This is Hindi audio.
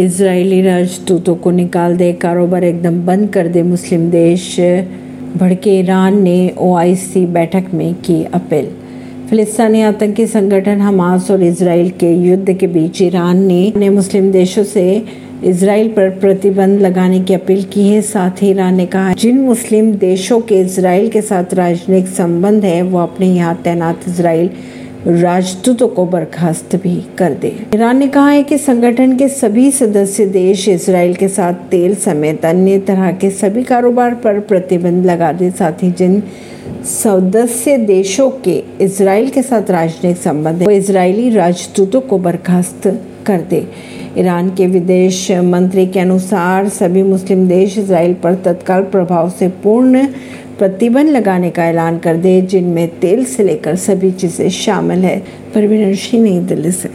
इजरायली राजदूतों को निकाल दे कारोबार एकदम बंद कर दे मुस्लिम देश भड़के ईरान ने ओआईसी बैठक में की अपील। फिलिस्तीनी आतंकी संगठन हमास और इसराइल के युद्ध के बीच ईरान ने, ने मुस्लिम देशों से इसराइल पर प्रतिबंध लगाने की अपील की है। साथ ही ईरान ने कहा जिन मुस्लिम देशों के इसराइल के साथ राजनयिक संबंध है वो अपने यहाँ तैनात इसराइल राजदूतों को बर्खास्त भी कर दे। ईरान ने कहा है कि संगठन के सभी सदस्य देश इसराइल के साथ तेल समेत अन्य तरह के सभी कारोबार पर प्रतिबंध लगा दे। साथ ही जिन सदस्य देशों के इसराइल के साथ राजनयिक संबंध वो इसराइली राजदूतों को बर्खास्त कर दे। ईरान के विदेश मंत्री के अनुसार सभी मुस्लिम देश इसराइल पर तत्काल प्रभाव से पूर्ण प्रतिबंध लगाने का ऐलान कर दे, जिनमें तेल से लेकर सभी चीज़ें शामिल है। परवीन सिंह नई दिल्ली से।